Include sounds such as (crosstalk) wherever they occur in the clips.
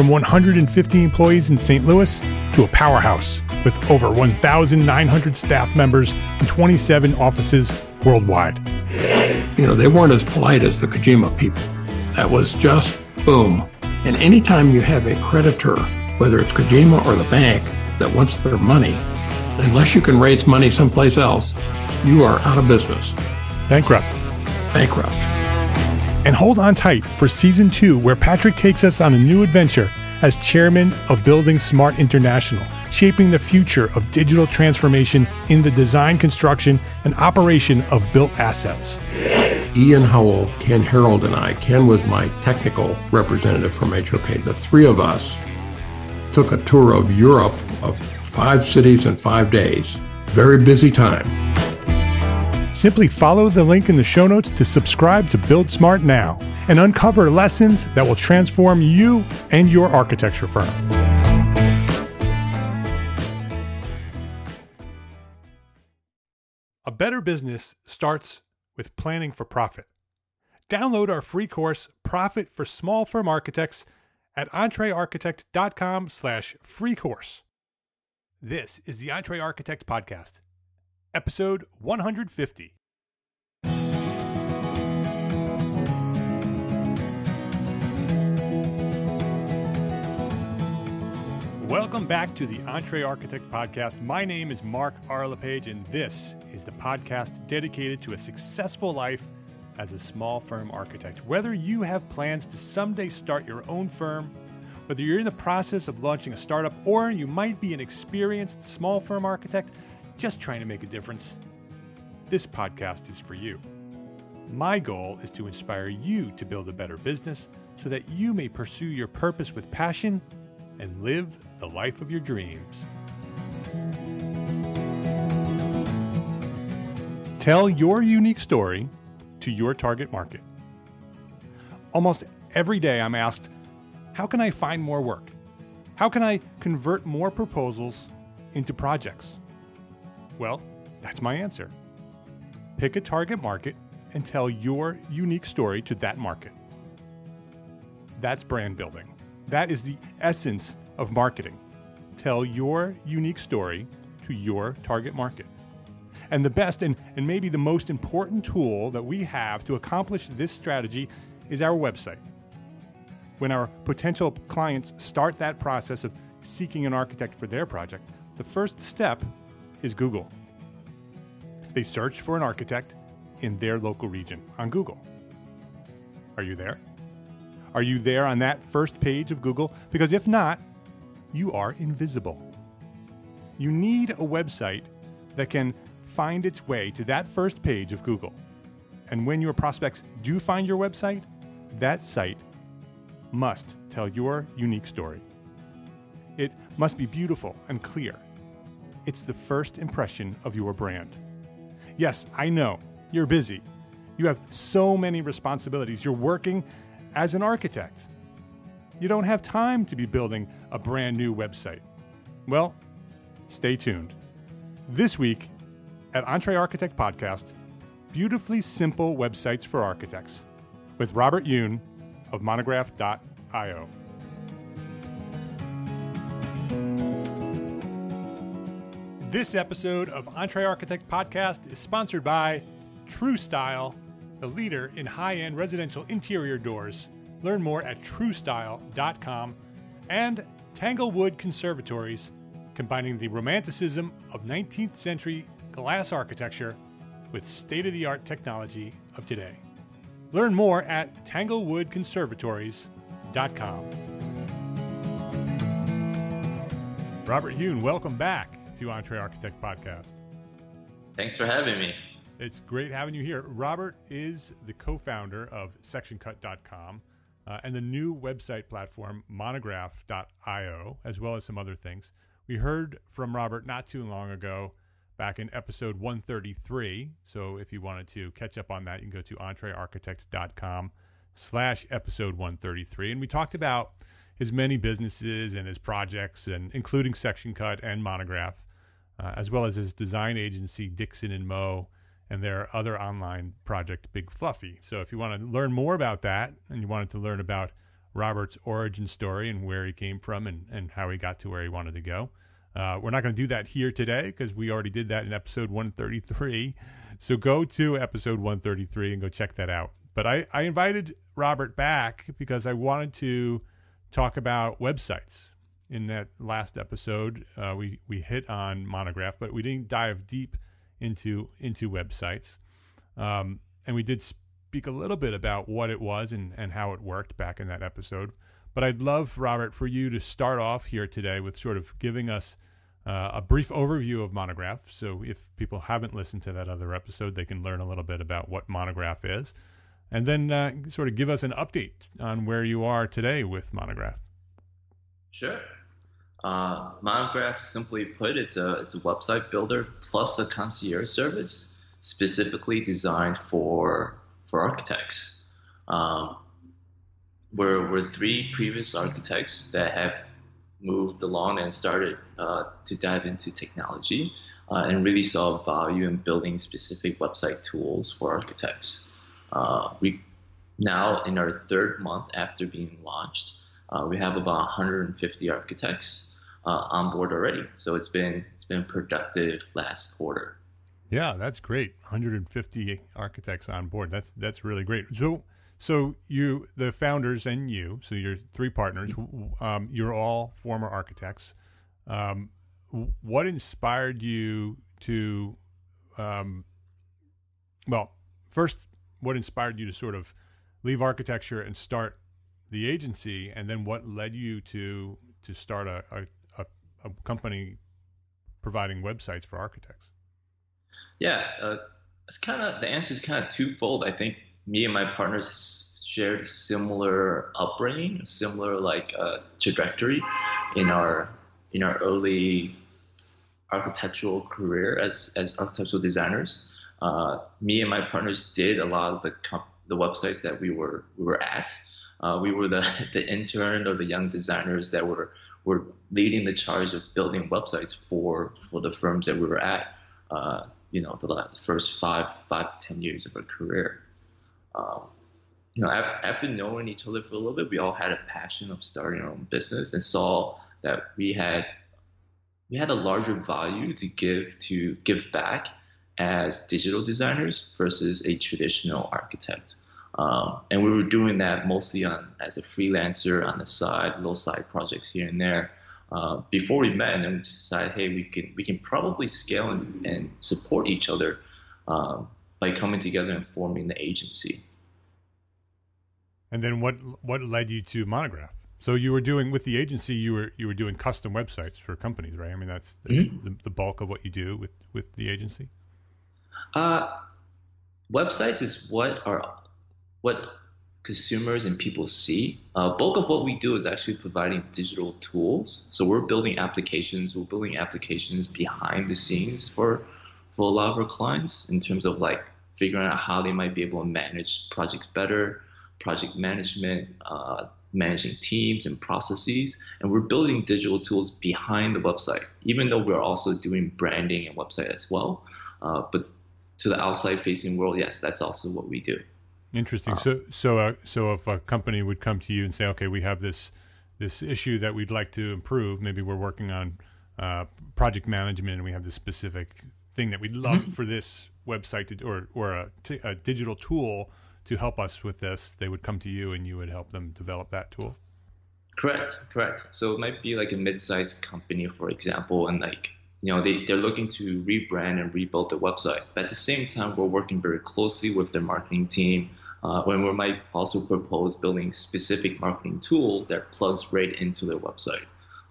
from 150 employees in St. Louis to a powerhouse with over 1,900 staff members and 27 offices worldwide. You know, they weren't as polite as the Kojima people. That was just boom. And anytime you have a creditor, whether it's Kojima or the bank, that wants their money, unless you can raise money someplace else, you are out of business. Bankrupt. Bankrupt. And hold on tight for season two, where Patrick takes us on a new adventure as chairman of Building Smart International, shaping the future of digital transformation in the design, construction, and operation of built assets. Ian Howell, Ken Harold, and I, Ken was my technical representative from HOK. The three of us took a tour of Europe of five cities in five days. Very busy time. Simply follow the link in the show notes to subscribe to Build Smart now and uncover lessons that will transform you and your architecture firm. A better business starts with planning for profit. Download our free course, Profit for Small Firm Architects, at entrearchitect.com slash free course. This is the EntreArchitect Podcast, episode 150. Welcome back to the EntreArchitect Podcast. My name is Mark R. LePage, and this is the podcast dedicated to a successful life as a small firm architect. Whether you have plans to someday start your own firm, whether you're in the process of launching a startup, or you might be an experienced small firm architect just trying to make a difference, this podcast is for you. My goal is to inspire you to build a better business so that you may pursue your purpose with passion and live the life of your dreams. Tell your unique story to your target market. Almost every day I'm asked, How can I find more work? How can I convert more proposals into projects? Well, that's my answer. Pick a target market and tell your unique story to that market. That's brand building. That is the essence of marketing. Tell your unique story to your target market. And the best and, and maybe the most important tool that we have to accomplish this strategy is our website. When our potential clients start that process of seeking an architect for their project, the first step is Google. They search for an architect in their local region on Google. Are you there? Are you there on that first page of Google? Because if not, you are invisible. You need a website that can find its way to that first page of Google. And when your prospects do find your website, that site must tell your unique story. It must be beautiful and clear. It's the first impression of your brand. Yes, I know, you're busy. You have so many responsibilities. You're working as an architect. You don't have time to be building a brand new website. Well, stay tuned. This week at EntreArchitect Podcast, beautifully simple websites for architects with Robert Yoon of monograph.io. This episode of EntreArchitect Podcast is sponsored by TruStile, the leader in high end residential interior doors. Learn more at trustile.com and Tanglewood Conservatories, combining the romanticism of 19th century glass architecture with state of the art technology of today. Learn more at tanglewoodconservatories.com. Robert Yoon, welcome back to Entre Architect Podcast. Thanks for having me. It's great having you here. Robert is the co founder of SectionCut.com uh, and the new website platform, Monograph.io, as well as some other things. We heard from Robert not too long ago, back in episode 133. So if you wanted to catch up on that, you can go to entrearchitect.com slash episode 133. And we talked about his many businesses and his projects, and including Section Cut and Monograph, uh, as well as his design agency, Dixon and Moe and their other online project, Big Fluffy. So if you want to learn more about that and you wanted to learn about Robert's origin story and where he came from and, and how he got to where he wanted to go, uh, we're not going to do that here today because we already did that in episode 133. So go to episode 133 and go check that out. But I, I invited Robert back because I wanted to talk about websites. In that last episode, uh, we, we hit on Monograph, but we didn't dive deep – into into websites. Um, and we did speak a little bit about what it was and, and how it worked back in that episode. But I'd love, Robert, for you to start off here today with sort of giving us uh, a brief overview of Monograph. So if people haven't listened to that other episode, they can learn a little bit about what Monograph is. And then uh, sort of give us an update on where you are today with Monograph. Sure. Uh, Monograph, simply put, it's a it's a website builder plus a concierge service specifically designed for for architects. Um, we're we're three previous architects that have moved along and started uh, to dive into technology uh, and really saw value in building specific website tools for architects. Uh, we now in our third month after being launched, uh, we have about 150 architects uh, on board already. So it's been it's been productive last quarter. Yeah, that's great. 150 architects on board. That's that's really great. So so you the founders and you, so your three partners, um, you're all former architects. Um, what inspired you to um, well, first what inspired you to sort of leave architecture and start the agency and then what led you to to start a, a a company providing websites for architects? Yeah, uh, it's kind of the answer is kind of twofold. I think me and my partners shared a similar upbringing, similar like uh, trajectory in our in our early architectural career as as architectural designers. Uh, me and my partners did a lot of the comp- the websites that we were we were at. Uh, we were the (laughs) the intern or the young designers that were were leading the charge of building websites for for the firms that we were at. Uh, you know, the, the, first five five to ten years of our career. Um, you know, after knowing each other for a little bit, we all had a passion of starting our own business and saw that we had we had a larger value to give to give back as digital designers versus a traditional architect. Um, and we were doing that mostly on as a freelancer on the side, little side projects here and there. Uh, before we met, and we just decided, hey, we can we can probably scale and, and support each other um, by coming together and forming the agency. And then what what led you to Monograph? So you were doing with the agency, you were you were doing custom websites for companies, right? I mean, that's, that's mm-hmm. the, the, bulk of what you do with with the agency. Uh, websites is what are what consumers and people see. Uh, bulk of what we do is actually providing digital tools. So we're building applications. We're building applications behind the scenes for for a lot of our clients in terms of like figuring out how they might be able to manage projects better, project management, uh, managing teams and processes. And we're building digital tools behind the website, even though we're also doing branding and website as well. Uh, but to the outside facing world, yes, that's also what we do. Interesting. Uh, so, so, uh, so if a company would come to you and say, "Okay, we have this this issue that we'd like to improve. Maybe we're working on uh, project management, and we have this specific thing that we'd love mm-hmm. for this website to, or or a, t- a digital tool to help us with this." They would come to you, and you would help them develop that tool. Correct. Correct. So it might be like a mid-sized company, for example, and like you know, they, they're looking to rebrand and rebuild the website. But at the same time, we're working very closely with their marketing team. Uh, when we might also propose building specific marketing tools that plugs right into their website.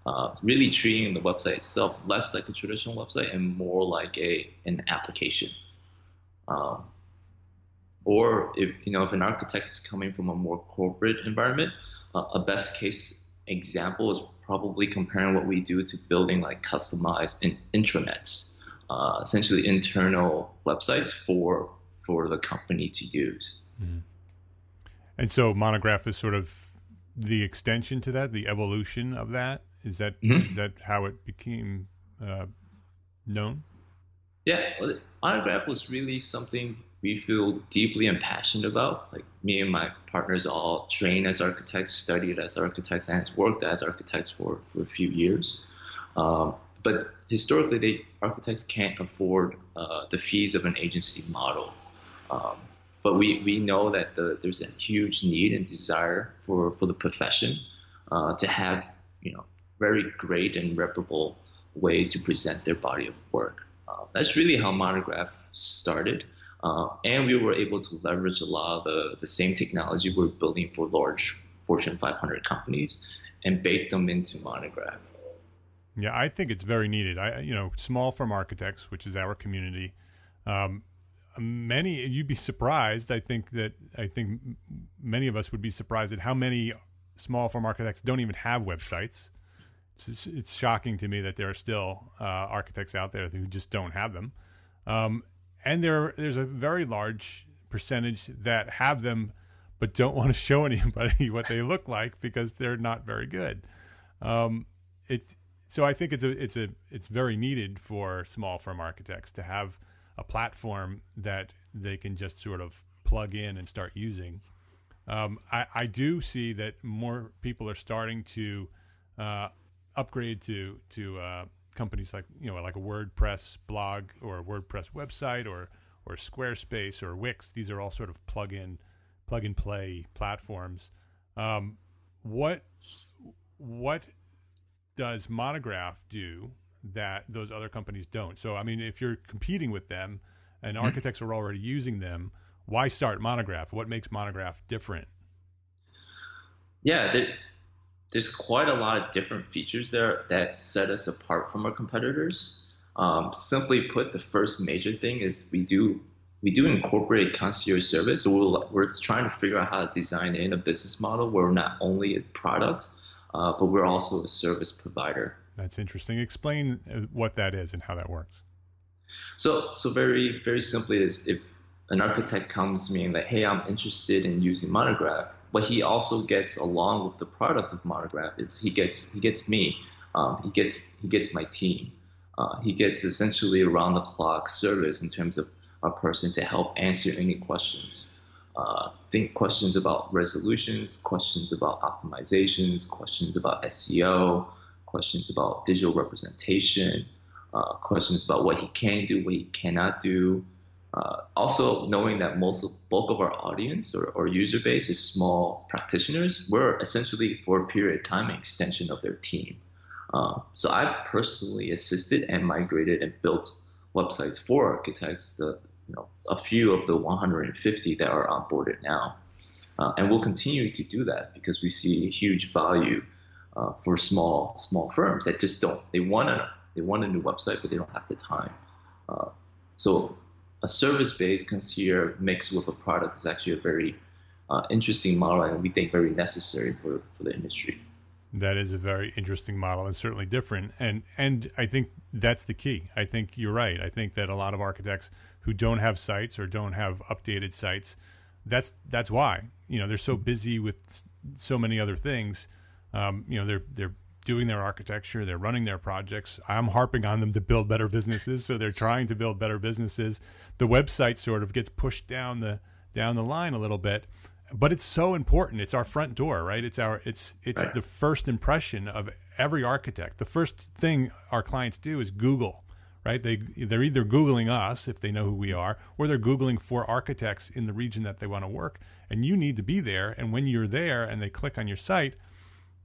Uh, really treating the website itself less like a traditional website and more like a an application. Um, or if you know if an architect is coming from a more corporate environment, uh, a best case example is probably comparing what we do to building like customized in, intranets, uh, essentially internal websites for for the company to use. Mm-hmm. And so Monograph is sort of the extension to that, the evolution of that. Is that mm-hmm. is that how it became uh, known? Yeah, well, Monograph was really something we feel deeply and passionate about. Like me and my partners all trained as architects, studied as architects, and worked as architects for, for a few years. Um, but historically, they architects can't afford uh, the fees of an agency model. Um, but we, we know that the, there's a huge need and desire for, for the profession uh, to have you know very great and reputable ways to present their body of work. Uh, that's really how Monograph started. Uh, and we were able to leverage a lot of the, the same technology we're building for large Fortune 500 companies and bake them into Monograph. Yeah, I think it's very needed. I, you know, small firm architects, which is our community, um, many you'd be surprised. I think that I think many of us would be surprised at how many small firm architects don't even have websites. It's, it's shocking to me that there are still uh, architects out there who just don't have them. Um, and there there's a very large percentage that have them but don't (laughs) want to show anybody what they look like because they're not very good. Um, it's so I think it's a it's a it's very needed for small firm architects to have a platform that they can just sort of plug in and start using. Um, I, I, do see that more people are starting to uh, upgrade to to uh, companies like you know like a WordPress blog or a WordPress website or or Squarespace or Wix. These are all sort of plug in plug and play platforms. Um, what what does Monograph do that those other companies don't? So I mean, if you're competing with them and mm-hmm. architects are already using them, why start Monograph? What makes Monograph different? Yeah, there's quite a lot of different features there that set us apart from our competitors. Um, simply put, the first major thing is we do we do incorporate concierge service. So we're, we're trying to figure out how to design in a business model where we're not only a product, uh, but we're also a service provider. That's interesting. Explain uh, what that is and how that works. So, so very, very simply is if an architect comes to me and like, hey, I'm interested in using Monograph, what he also gets along with the product of Monograph is he gets he gets me, um, he gets he gets my team, uh, he gets essentially around the clock service in terms of a person to help answer any questions. Uh, think questions about resolutions, questions about optimizations, questions about SEO, questions about digital representation, uh, questions about what he can do, what he cannot do, uh, also, knowing that most of bulk of our audience or, or, user base is small practitioners, we're essentially for a period of time an extension of their team. Uh, so I've personally assisted and migrated and built websites for architects. The you know a few of the 150 that are onboarded now, uh, and we'll continue to do that because we see huge value uh, for small small firms that just don't they want a they want a new website but they don't have the time. Uh, so a service-based concierge mixed with a product is actually a very uh, interesting model, and we think very necessary for, for the industry. That is a very interesting model and certainly different. And and I think that's the key. I think you're right. I think that a lot of architects who don't have sites or don't have updated sites, that's that's why. You know, they're so busy with so many other things. Um, you know, they're they're doing their architecture, they're running their projects. I'm harping on them to build better businesses, so they're trying to build better businesses. The website sort of gets pushed down the down the line a little bit, but it's so important. It's our front door, right? It's our it's it's the first impression of every architect. The first thing our clients do is Google, right? They they're either googling us if they know who we are, or they're googling for architects in the region that they want to work. And you need to be there. And when you're there and they click on your site,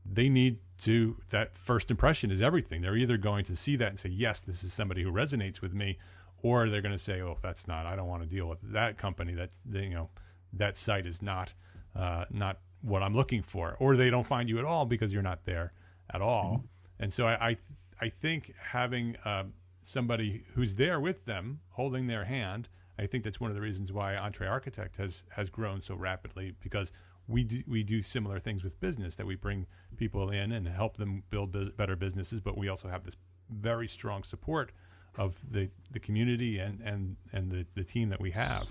they need to that first impression is everything. They're either going to see that and say, yes, this is somebody who resonates with me, or they're going to say, oh, that's not. I don't want to deal with that company. That's you know, that site is not uh, not what I'm looking for, or they don't find you at all because you're not there at all. Mm-hmm. And so I, I, I think having uh, somebody who's there with them, holding their hand, I think that's one of the reasons why Entre Architect has has grown so rapidly because we do, we do similar things with business that we bring people in and help them build better businesses, but we also have this very strong support of the, the community and, and, and the, the team that we have.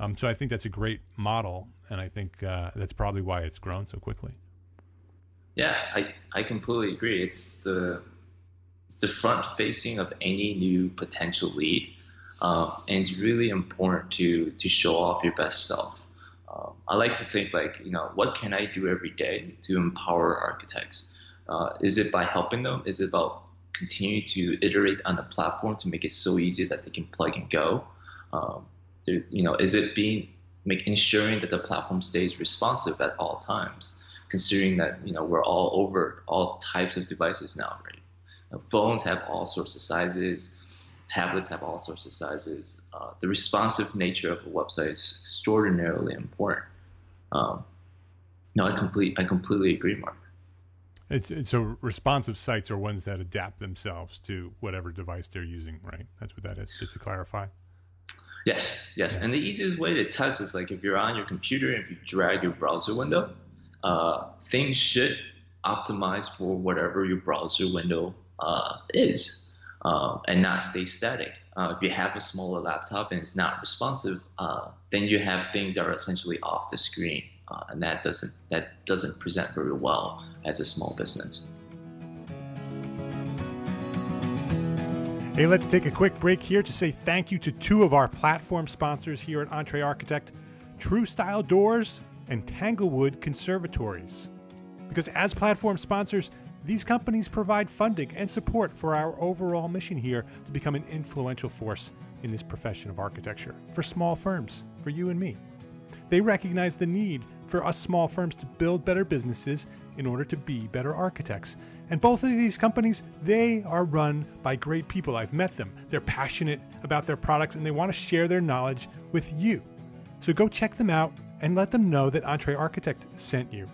Um, so I think that's a great model, and I think uh, that's probably why it's grown so quickly. Yeah, I, I completely agree. It's the it's the front facing of any new potential lead, um, and it's really important to to show off your best self. Um, I like to think like you know what can I do every day to empower architects? Uh, is it by helping them? Is it about continue to iterate on the platform to make it so easy that they can plug and go? Um, you know, is it being make ensuring that the platform stays responsive at all times, considering that you know we're all over all types of devices now, right? Phones have all sorts of sizes, tablets have all sorts of sizes. Uh, the responsive nature of a website is extraordinarily important. Um, no, I complete I completely agree, Mark. It's, it's, so responsive sites are ones that adapt themselves to whatever device they're using, right? That's what that is. Just to clarify. Yes, yes. And the easiest way to test is like if you're on your computer and if you drag your browser window, uh, things should optimize for whatever your browser window uh, is uh, and not stay static. Uh, if you have a smaller laptop and it's not responsive, uh, then you have things that are essentially off the screen, uh, and that doesn't that doesn't present very well as a small business. Hey, let's take a quick break here to say thank you to two of our platform sponsors here at Entre Architect TruStile Doors and Tanglewood Conservatories. Because as platform sponsors, these companies provide funding and support for our overall mission here to become an influential force in this profession of architecture for small firms, for you and me. They recognize the need for us small firms to build better businesses in order to be better architects. And both of these companies, they are run by great people. I've met them. They're passionate about their products and they want to share their knowledge with you. So go check them out and let them know that Entre Architect sent you.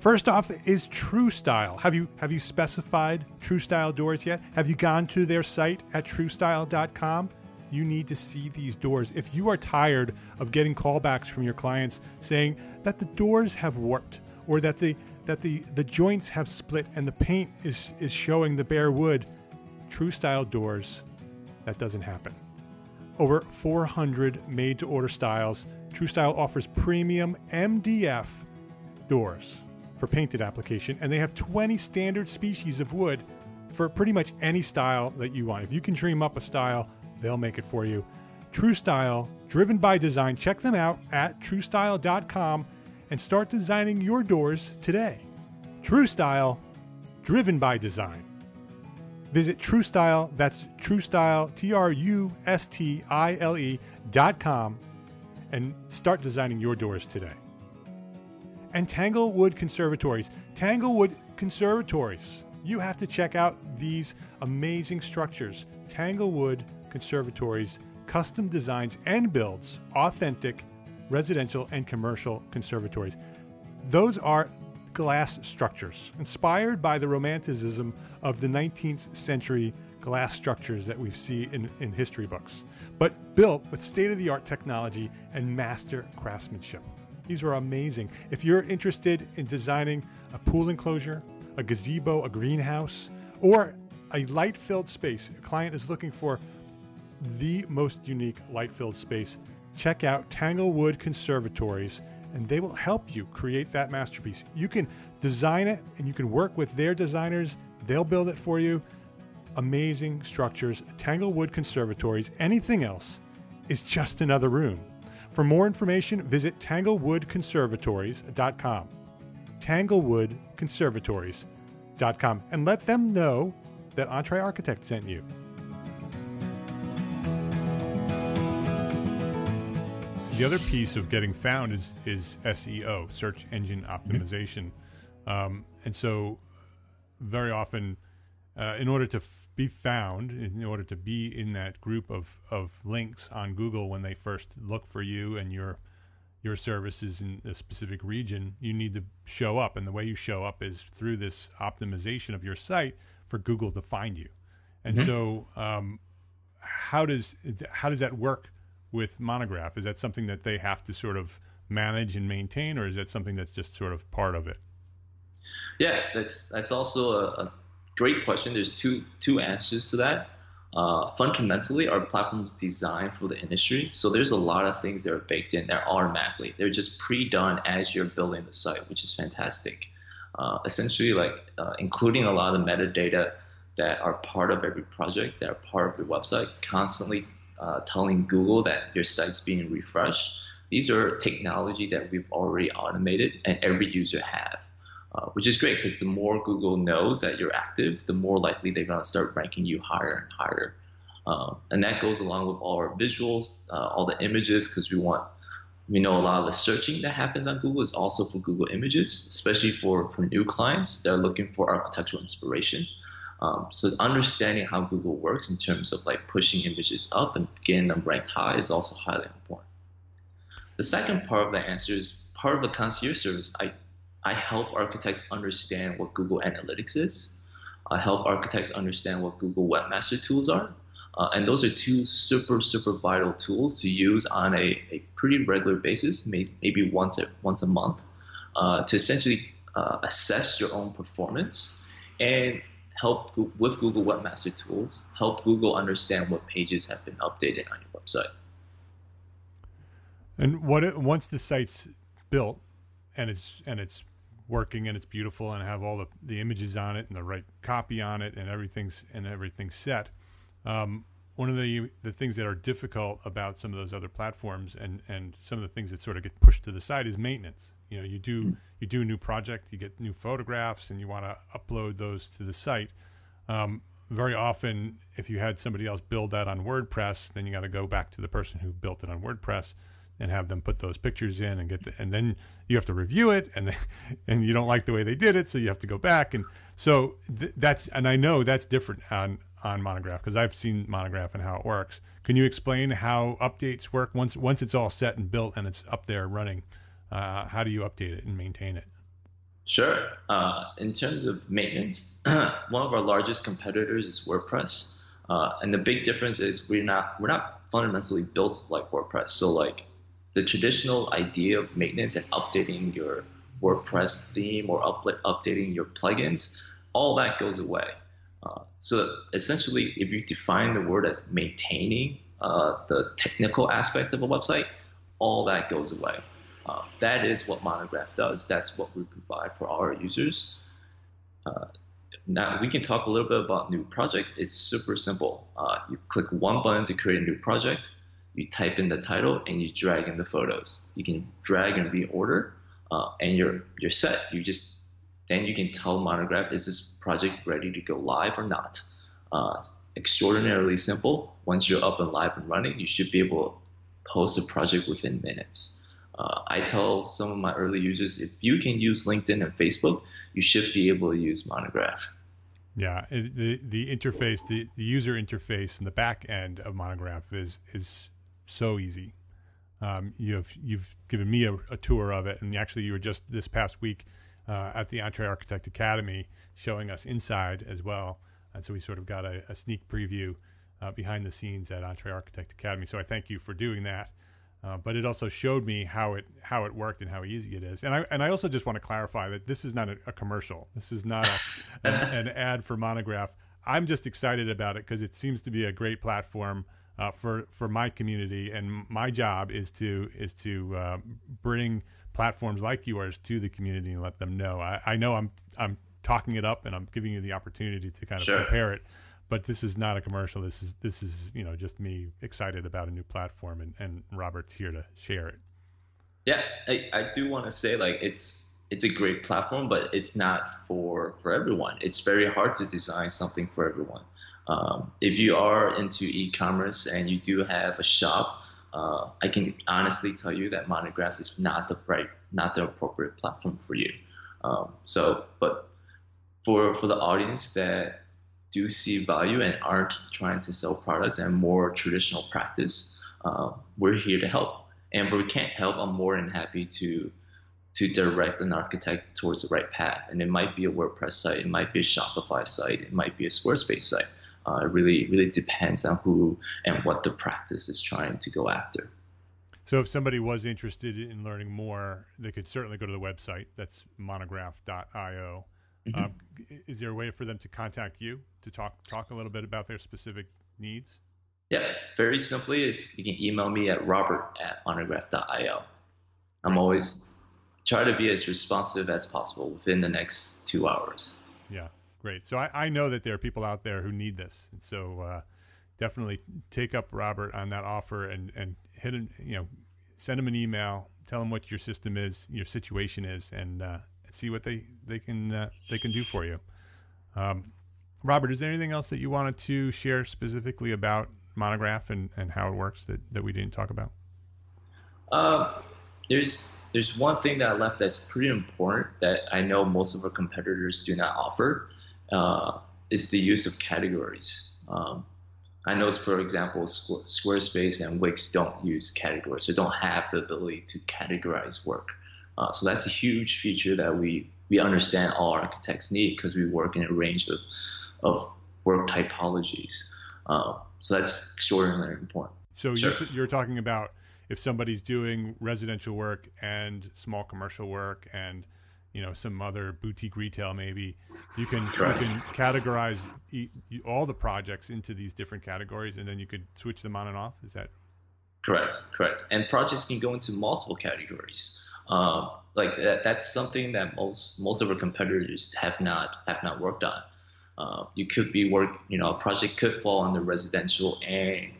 First off is TruStile. Have you have you specified TruStile doors yet? Have you gone to their site at trustile.com? You need to see these doors. If you are tired of getting callbacks from your clients saying that the doors have warped or that the that the, the joints have split and the paint is, is showing the bare wood. TruStile doors, that doesn't happen. Over 400 made to order styles, TruStile offers premium MDF doors for painted application, and they have 20 standard species of wood for pretty much any style that you want. If you can dream up a style, they'll make it for you. TruStile, driven by design. Check them out at trustile.com and start designing your doors today. TruStile, driven by design. Visit TruStile, that's TruStile, T R U S T I L E dot com, and start designing your doors today. And Tanglewood Conservatories. Tanglewood Conservatories. You have to check out these amazing structures. Tanglewood Conservatories, custom designs and builds, authentic residential, and commercial conservatories. Those are glass structures inspired by the romanticism of the 19th century glass structures that we see in, in history books, but built with state of the art technology and master craftsmanship. These are amazing. If you're interested in designing a pool enclosure, a gazebo, a greenhouse, or a light filled space, a client is looking for the most unique light filled space check out Tanglewood Conservatories and they will help you create that masterpiece. You can design it and you can work with their designers, they'll build it for you. Amazing structures, Tanglewood Conservatories, anything else is just another room. For more information, visit tanglewoodconservatories.com. Tanglewoodconservatories.com and let them know that Entre Architect sent you. the other piece of getting found is is SEO, search engine optimization. Mm-hmm. Um, and so very often, uh, in order to f- be found, in order to be in that group of, of links on Google when they first look for you and your your services in a specific region, you need to show up, and the way you show up is through this optimization of your site for Google to find you. And mm-hmm. so, um, how does how does that work with Monograph? Is that something that they have to sort of manage and maintain, or is that something that's just sort of part of it? Yeah, that's that's also a, a great question. There's two two answers to that. Uh, fundamentally, our platform is designed for the industry, so there's a lot of things that are baked in there automatically. They're just pre-done as you're building the site, which is fantastic. Uh, essentially, like uh, including a lot of the metadata that are part of every project, that are part of your website, constantly uh, telling Google that your site's being refreshed. These are technology that we've already automated and every user have, uh, which is great because the more Google knows that you're active, the more likely they're going to start ranking you higher and higher. Um, and that goes along with all our visuals, uh, all the images, because we want we know a lot of the searching that happens on Google is also for Google Images, especially for, for new clients that are looking for architectural inspiration. Um, so understanding how Google works in terms of like pushing images up and getting them ranked high is also highly important. The second part of the answer is part of the concierge service. I, I help architects understand what Google Analytics is. I help architects understand what Google Webmaster Tools are. Uh, and those are two super, super vital tools to use on a, a pretty regular basis, may, maybe once a, once a month, uh, to essentially uh, assess your own performance and help with Google Webmaster Tools, help Google understand what pages have been updated on your website. And what once the site's built and it's and it's working and it's beautiful and have all the, the images on it and the right copy on it and everything's and everything's set. Um, one of the the things that are difficult about some of those other platforms and and some of the things that sort of get pushed to the side is maintenance you know you do mm. you do a new project you get new photographs and you want to upload those to the site um, very often if you had somebody else build that on wordpress then you got to go back to the person who built it on wordpress and have them put those pictures in and get the, and then you have to review it and they, (laughs) and you don't like the way they did it so you have to go back and so th- that's and I know that's different on on monograph because I've seen monograph and how it works can you explain how updates work once once it's all set and built and it's up there running uh, how do you update it and maintain it? Sure. Uh, in terms of maintenance, (clears throat) one of our largest competitors is WordPress, uh, and the big difference is we're not we're not fundamentally built like WordPress. So like the traditional idea of maintenance and updating your WordPress theme or up, updating your plugins, all that goes away. Uh, so essentially, if you define the word as maintaining uh, the technical aspect of a website, all that goes away. Uh, that is what Monograph does. That's what we provide for our users. Uh, now we can talk a little bit about new projects. It's super simple. Uh, you click one button to create a new project. You type in the title and you drag in the photos. You can drag and reorder, uh, and you're you're set. You just then you can tell Monograph is this project ready to go live or not. Uh, extraordinarily simple. Once you're up and live and running, you should be able to post a project within minutes. Uh, I tell some of my early users if you can use LinkedIn and Facebook, you should be able to use Monograph. Yeah, the the interface, the, the user interface, and the back end of Monograph is is so easy. Um, you've you've given me a, a, tour of it, and actually, you were just this past week uh, at the Entre Architect Academy showing us inside as well, and so we sort of got a, a sneak preview uh, behind the scenes at Entre Architect Academy. So I thank you for doing that. Uh, but it also showed me how it how it worked and how easy it is. And I and I also just want to clarify that this is not a, a commercial. This is not a, (laughs) an, an, ad for Monograph. I'm just excited about it because it seems to be a great platform uh, for for my community. And my job is to is to uh, bring platforms like yours to the community and let them know. I, I know I'm I'm talking it up and I'm giving you the opportunity to kind of sure. prepare it but this is not a commercial. This is this is you know just me excited about a new platform, and, and Robert's here to share it. Yeah, I, I do want to say like it's it's a great platform, but it's not for for everyone. It's very hard to design something for everyone. Um, if you are into e-commerce and you do have a shop, uh, I can honestly tell you that Monograph is not the right, not the appropriate platform for you. Um, so, but for for the audience that do see value and aren't trying to sell products and more traditional practice, uh, we're here to help. And if we can't help, I'm more than happy to to direct an architect towards the right path. And it might be a WordPress site, it might be a Shopify site, it might be a Squarespace site. Uh, it really really depends on who and what the practice is trying to go after. So if somebody was interested in learning more, they could certainly go to the website. That's monograph.io. Mm-hmm. Um, is there a way for them to contact you to talk talk a little bit about their specific needs? Yeah, very simply is you can email me at robert at monograph.io. I'm always try to be as responsive as possible within the next two hours. Yeah, great. So I, I know that there are people out there who need this. And so uh, definitely take up Robert on that offer and, and hit him, you know, send him an email, tell him what your system is, your situation is, and uh, see what they they can uh, they can do for you. Um, Robert, is there anything else that you wanted to share specifically about Monograph and, and how it works that, that we didn't talk about? Uh, there's there's one thing that I left that's pretty important that I know most of our competitors do not offer uh, is the use of categories. Um, I know, for example, Squarespace and Wix don't use categories. They don't have the ability to categorize work. Uh, so that's a huge feature that we we understand all architects need because we work in a range of of work typologies. Uh, so that's extraordinarily important. So sure. you're, you're talking about if somebody's doing residential work and small commercial work and you know some other boutique retail maybe you can Correct. you can categorize all the projects into these different categories and then you could switch them on and off? Is that correct correct. And projects can go into multiple categories. Um, like that, that's something that most most of our competitors have not have not worked on. Uh, you could be work you know a project could fall under residential and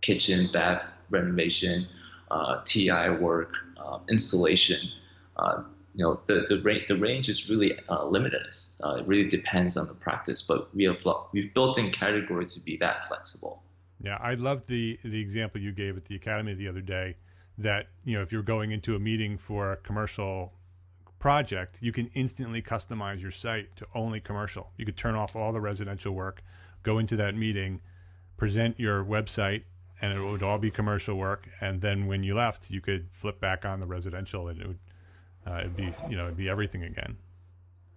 kitchen bath renovation uh, ti work uh, installation. Uh, you know the the range the range is really uh, limited. Uh, it really depends on the practice, but we have we've built in categories to be that flexible. Yeah, I loved the the example you gave at the academy the other day. That you know, if you're going into a meeting for a commercial project, you can instantly customize your site to only commercial. You could turn off all the residential work, go into that meeting, present your website, and it would all be commercial work. And then when you left, you could flip back on the residential, and it would uh, it'd be you know it'd be everything again.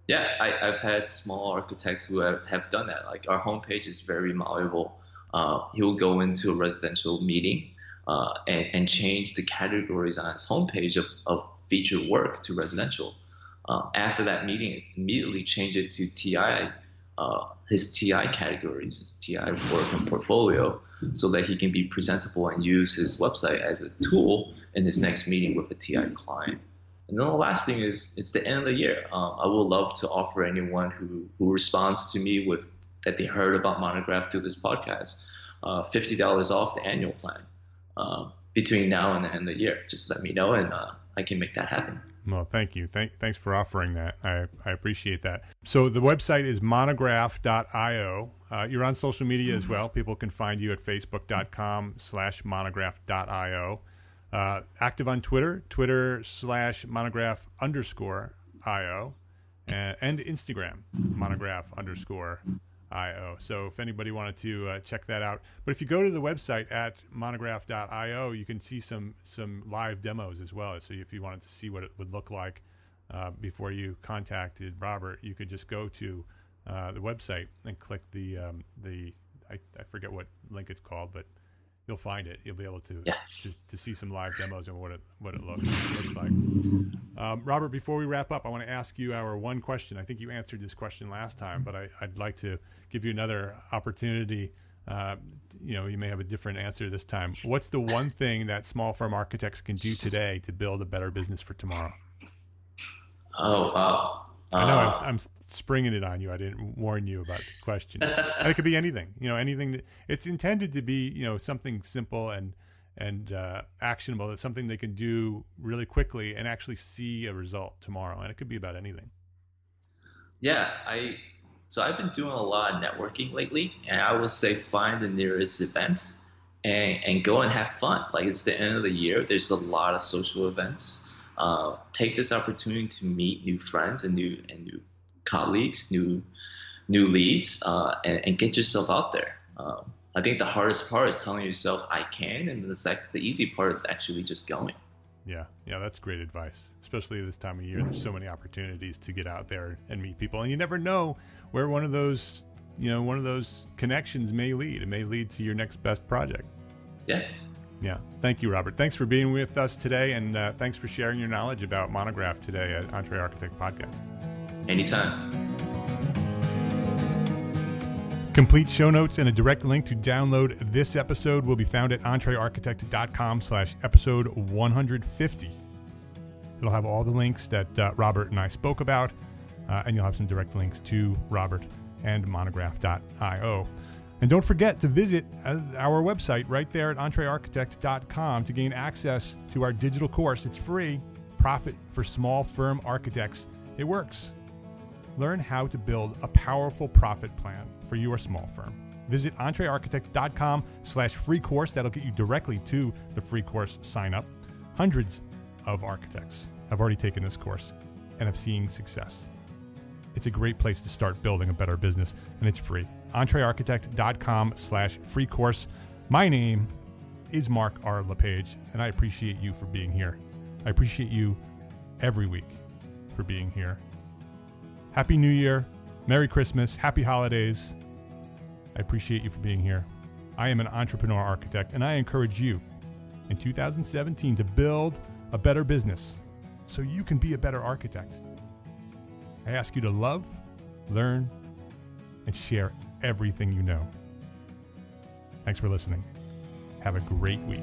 Yeah, I, have had small architects who have, have done that. Like our homepage is very malleable. Uh, he will go into a residential meeting uh, and, and change the categories on his homepage of, of featured work to residential. Uh, after that meeting, it's immediately change it to TI, uh, his TI categories, his TI work and portfolio, so that he can be presentable and use his website as a tool in his next meeting with a TI client. And then the last thing is it's the end of the year. Um, I would love to offer anyone who, who responds to me with that they heard about Monograph through this podcast uh, $50 off the annual plan uh, between now and the end of the year. Just let me know and uh, I can make that happen. Well, thank you. Thank, thanks for offering that. I, I appreciate that. So the website is monograph.io. Uh, you're on social media as well. People can find you at facebook.com slash monograph.io. Uh, active on Twitter, Twitter slash monograph underscore IO, and, and Instagram, monograph underscore IO. So if anybody wanted to uh, check that out, but if you go to the website at monograph.io, you can see some some live demos as well. So if you wanted to see what it would look like uh, before you contacted Robert, you could just go to uh, the website and click the um, the I, I forget what link it's called, but you'll find it. You'll be able to, yeah. to, to see some live demos and what it what it looks looks like. Um, Robert, before we wrap up, I want to ask you our one question. I think you answered this question last time, but I, would like to give you another opportunity. Uh, you know, you may have a different answer this time. What's the one thing that small firm architects can do today to build a better business for tomorrow? Oh wow. I know I'm, uh, I'm, springing it on you. I didn't warn you about the question. it could be anything. You know, anything that it's intended to be. You know, something simple and and uh, actionable. That's something they can do really quickly and actually see a result tomorrow. And it could be about anything. Yeah, I. So I've been doing a lot of networking lately, and I would say find the nearest event and and go and have fun. Like it's the end of the year. There's a lot of social events uh, take this opportunity to meet new friends and new and new colleagues, new new leads, uh, and, and, get yourself out there. Um, I think the hardest part is telling yourself I can, and the sec- the easy part is actually just going. Yeah, yeah, that's great advice, especially this time of year. There's so many opportunities to get out there and meet people, and you never know where one of those, you know, one of those connections may lead. It may lead to your next best project. Yeah. Yeah. Thank you, Robert. Thanks for being with us today, and uh, thanks for sharing your knowledge about Monograph today at Entre Architect Podcast. Anytime. Complete show notes and a direct link to download this episode will be found at entrearchitect.com slash episode 150. It'll have all the links that uh, Robert and I spoke about, uh, and you'll have some direct links to Robert and monograph.io. And don't forget to visit uh, our website right there at entrearchitect.com to gain access to our digital course. It's free. Profit for Small Firm Architects. It works. Learn how to build a powerful profit plan for your small firm. Visit entrearchitect.com slash free course. That'll get you directly to the free course sign up. Hundreds of architects have already taken this course and have seen success. It's a great place to start building a better business, and it's free. entrearchitect.com slash free course. My name is Mark R. LePage, and I appreciate you for being here. I appreciate you every week for being here. Happy New Year. Merry Christmas, happy holidays. I appreciate you for being here. I am an entrepreneur architect, and I encourage you in 2017 to build a better business so you can be a better architect. I ask you to love, learn, and share everything you know. Thanks for listening. Have a great week.